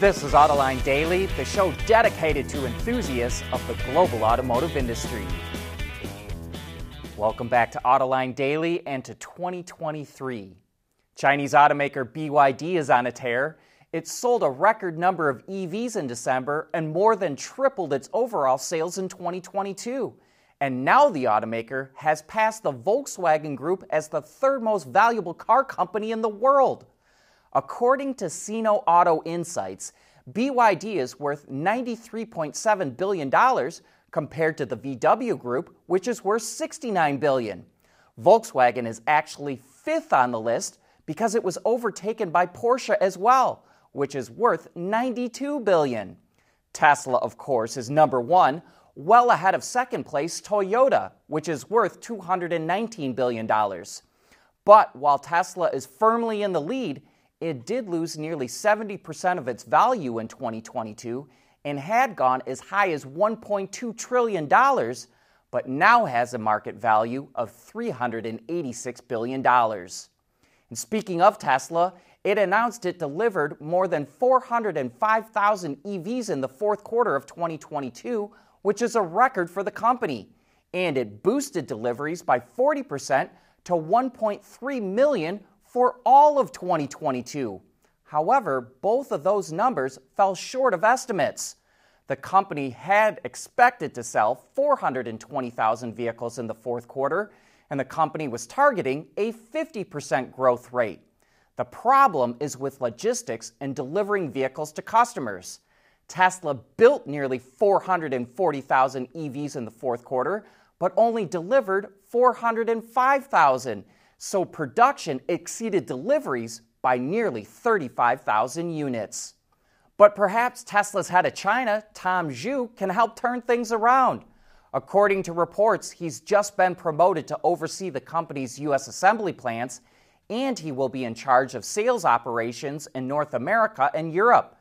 This is Autoline Daily, the show dedicated to enthusiasts of the global automotive industry. Welcome back to Autoline Daily and to 2023. Chinese automaker BYD is on a tear. It sold a record number of EVs in December and more than tripled its overall sales in 2022. And now the automaker has passed the Volkswagen Group as the third most valuable car company in the world. According to Sino Auto Insights, BYD is worth $93.7 billion compared to the VW Group, which is worth 69 billion. Volkswagen is actually fifth on the list because it was overtaken by Porsche as well, which is worth 92 billion. Tesla, of course, is number one, well ahead of second place Toyota, which is worth $219 billion. But while Tesla is firmly in the lead, it did lose nearly 70% of its value in 2022 and had gone as high as $1.2 trillion, but now has a market value of $386 billion. And speaking of Tesla, it announced it delivered more than 405,000 EVs in the fourth quarter of 2022, which is a record for the company. And it boosted deliveries by 40% to 1.3 million for all of 2022. However, both of those numbers fell short of estimates. The company had expected to sell 420,000 vehicles in the fourth quarter, and the company was targeting a 50% growth rate. The problem is with logistics and delivering vehicles to customers. Tesla built nearly 440,000 EVs in the fourth quarter, but only delivered 405,000 so production exceeded deliveries by nearly 35,000 units. But perhaps Tesla's head of China, Tom Zhu, can help turn things around. According to reports, he's just been promoted to oversee the company's U.S. assembly plants, and he will be in charge of sales operations in North America and Europe.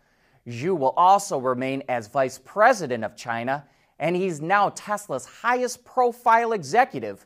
Zhu will also remain as vice president of China, and he's now Tesla's highest profile executive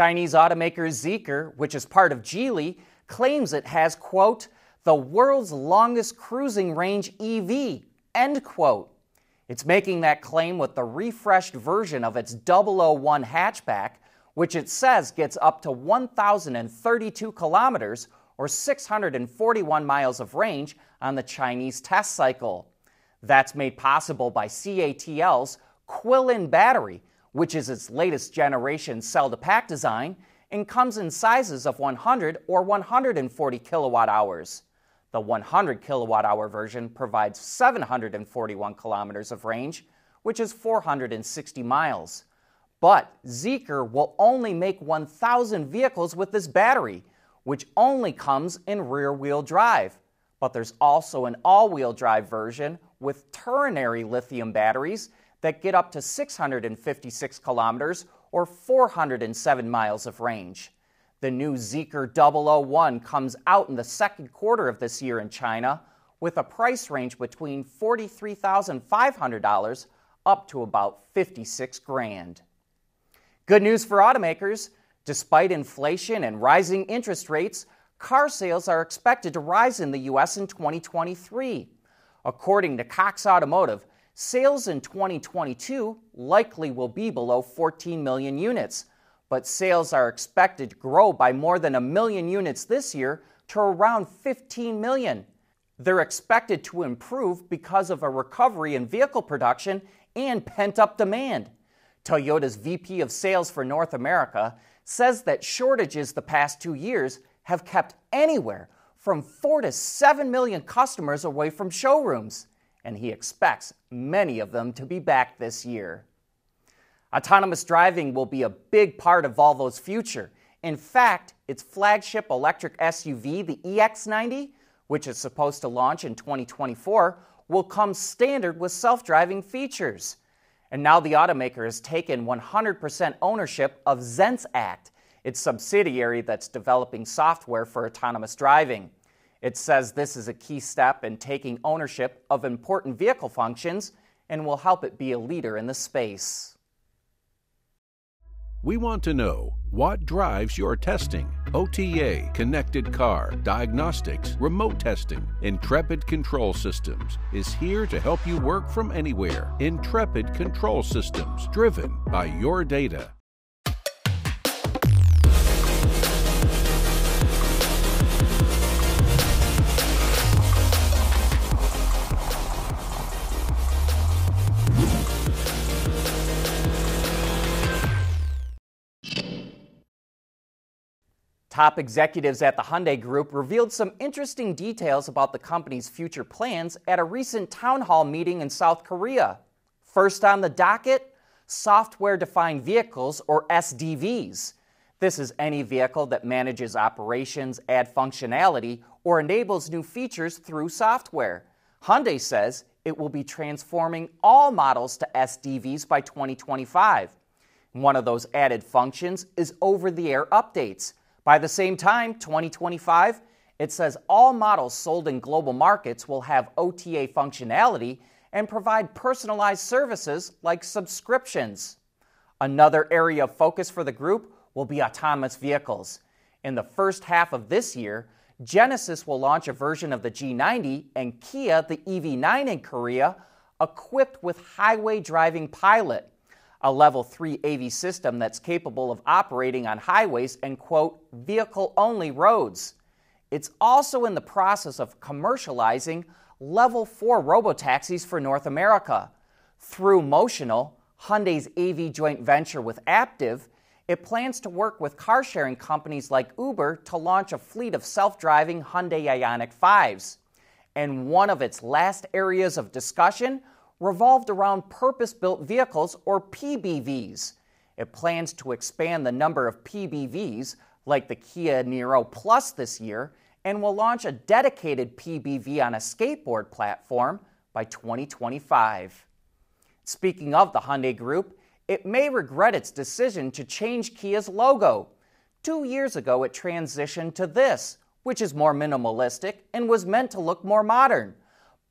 Chinese automaker Zeekr, which is part of Geely, claims it has, quote, the world's longest cruising range EV, end quote. It's making that claim with the refreshed version of its 001 hatchback, which it says gets up to 1,032 kilometers or 641 miles of range on the Chinese test cycle. That's made possible by CATL's Qilin battery, which is its latest generation cell to pack design and comes in sizes of 100 or 140 kilowatt hours. The 100 kilowatt hour version provides 741 kilometers of range, which is 460 miles. But Zeekr will only make 1,000 vehicles with this battery, which only comes in rear wheel drive. But there's also an all wheel drive version with ternary lithium batteries that get up to 656 kilometers or 407 miles of range. The new Zeekr 001 comes out in the second quarter of this year in China with a price range between $43,500 up to about 56 grand. Good news for automakers. Despite inflation and rising interest rates, car sales are expected to rise in the U.S. in 2023. According to Cox Automotive, Sales in 2022 likely will be below 14 million units, but sales are expected to grow by more than a million units this year to around 15 million. They're expected to improve because of a recovery in vehicle production and pent up demand. Toyota's VP of Sales for North America says that shortages the past two years have kept anywhere from 4 to 7 million customers away from showrooms and he expects many of them to be back this year. Autonomous driving will be a big part of Volvo's future. In fact, its flagship electric SUV, the EX90, which is supposed to launch in 2024, will come standard with self driving features. And now the automaker has taken 100% ownership of Zenseact, its subsidiary that's developing software for autonomous driving. It says this is a key step in taking ownership of important vehicle functions and will help it be a leader in the space. We want to know what drives your testing. OTA, connected car, diagnostics, remote testing. Intrepid Control Systems is here to help you work from anywhere. Intrepid Control Systems, driven by your data. Top executives at the Hyundai Group revealed some interesting details about the company's future plans at a recent town hall meeting in South Korea. First on the docket, software defined vehicles, or SDVs. This is any vehicle that manages operations, add functionality, or enables new features through software. Hyundai says it will be transforming all models to SDVs by 2025. One of those added functions is over the air updates. By the same time, 2025, it says all models sold in global markets will have OTA functionality and provide personalized services like subscriptions. Another area of focus for the group will be autonomous vehicles. In the first half of this year, Genesis will launch a version of the G90 and Kia the EV9 in Korea equipped with Highway Driving Pilot a level 3 AV system that's capable of operating on highways and, quote, vehicle only roads. It's also in the process of commercializing level 4 robotaxis for North America. Through Motional, Hyundai's AV joint venture with Aptiv, it plans to work with car sharing companies like Uber to launch a fleet of self driving Hyundai Ioniq 5s. And one of its last areas of discussion revolved around purpose built vehicles, or PBVs. It plans to expand the number of PBVs, like the Kia Niro Plus this year, and will launch a dedicated PBV on a skateboard platform by 2025. Speaking of the Hyundai Group, it may regret its decision to change Kia's logo. Two years ago, it transitioned to this, which is more minimalistic and was meant to look more modern.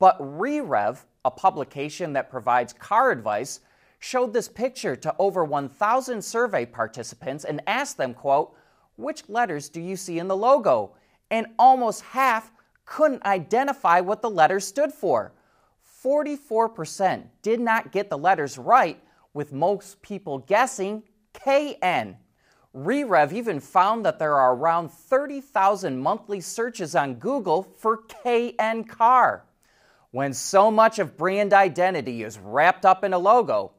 But ReRev a publication that provides car advice, showed this picture to over 1,000 survey participants and asked them, quote, which letters do you see in the logo? And almost half couldn't identify what the letters stood for. 44% did not get the letters right, with most people guessing KN. ReRev even found that there are around 30,000 monthly searches on Google for KN car. When so much of brand identity is wrapped up in a logo,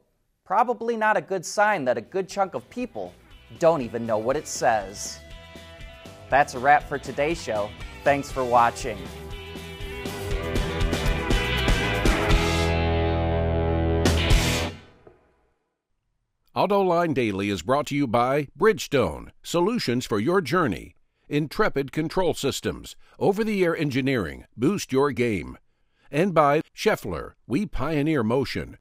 probably not a good sign that a good chunk of people don't even know what it says. That's a wrap for today's show. Thanks for watching. AutoLine Daily is brought to you by Bridgestone, solutions for your journey. Intrepid Control Systems, over the air engineering, boost your game and by Schaeffler, we pioneer motion.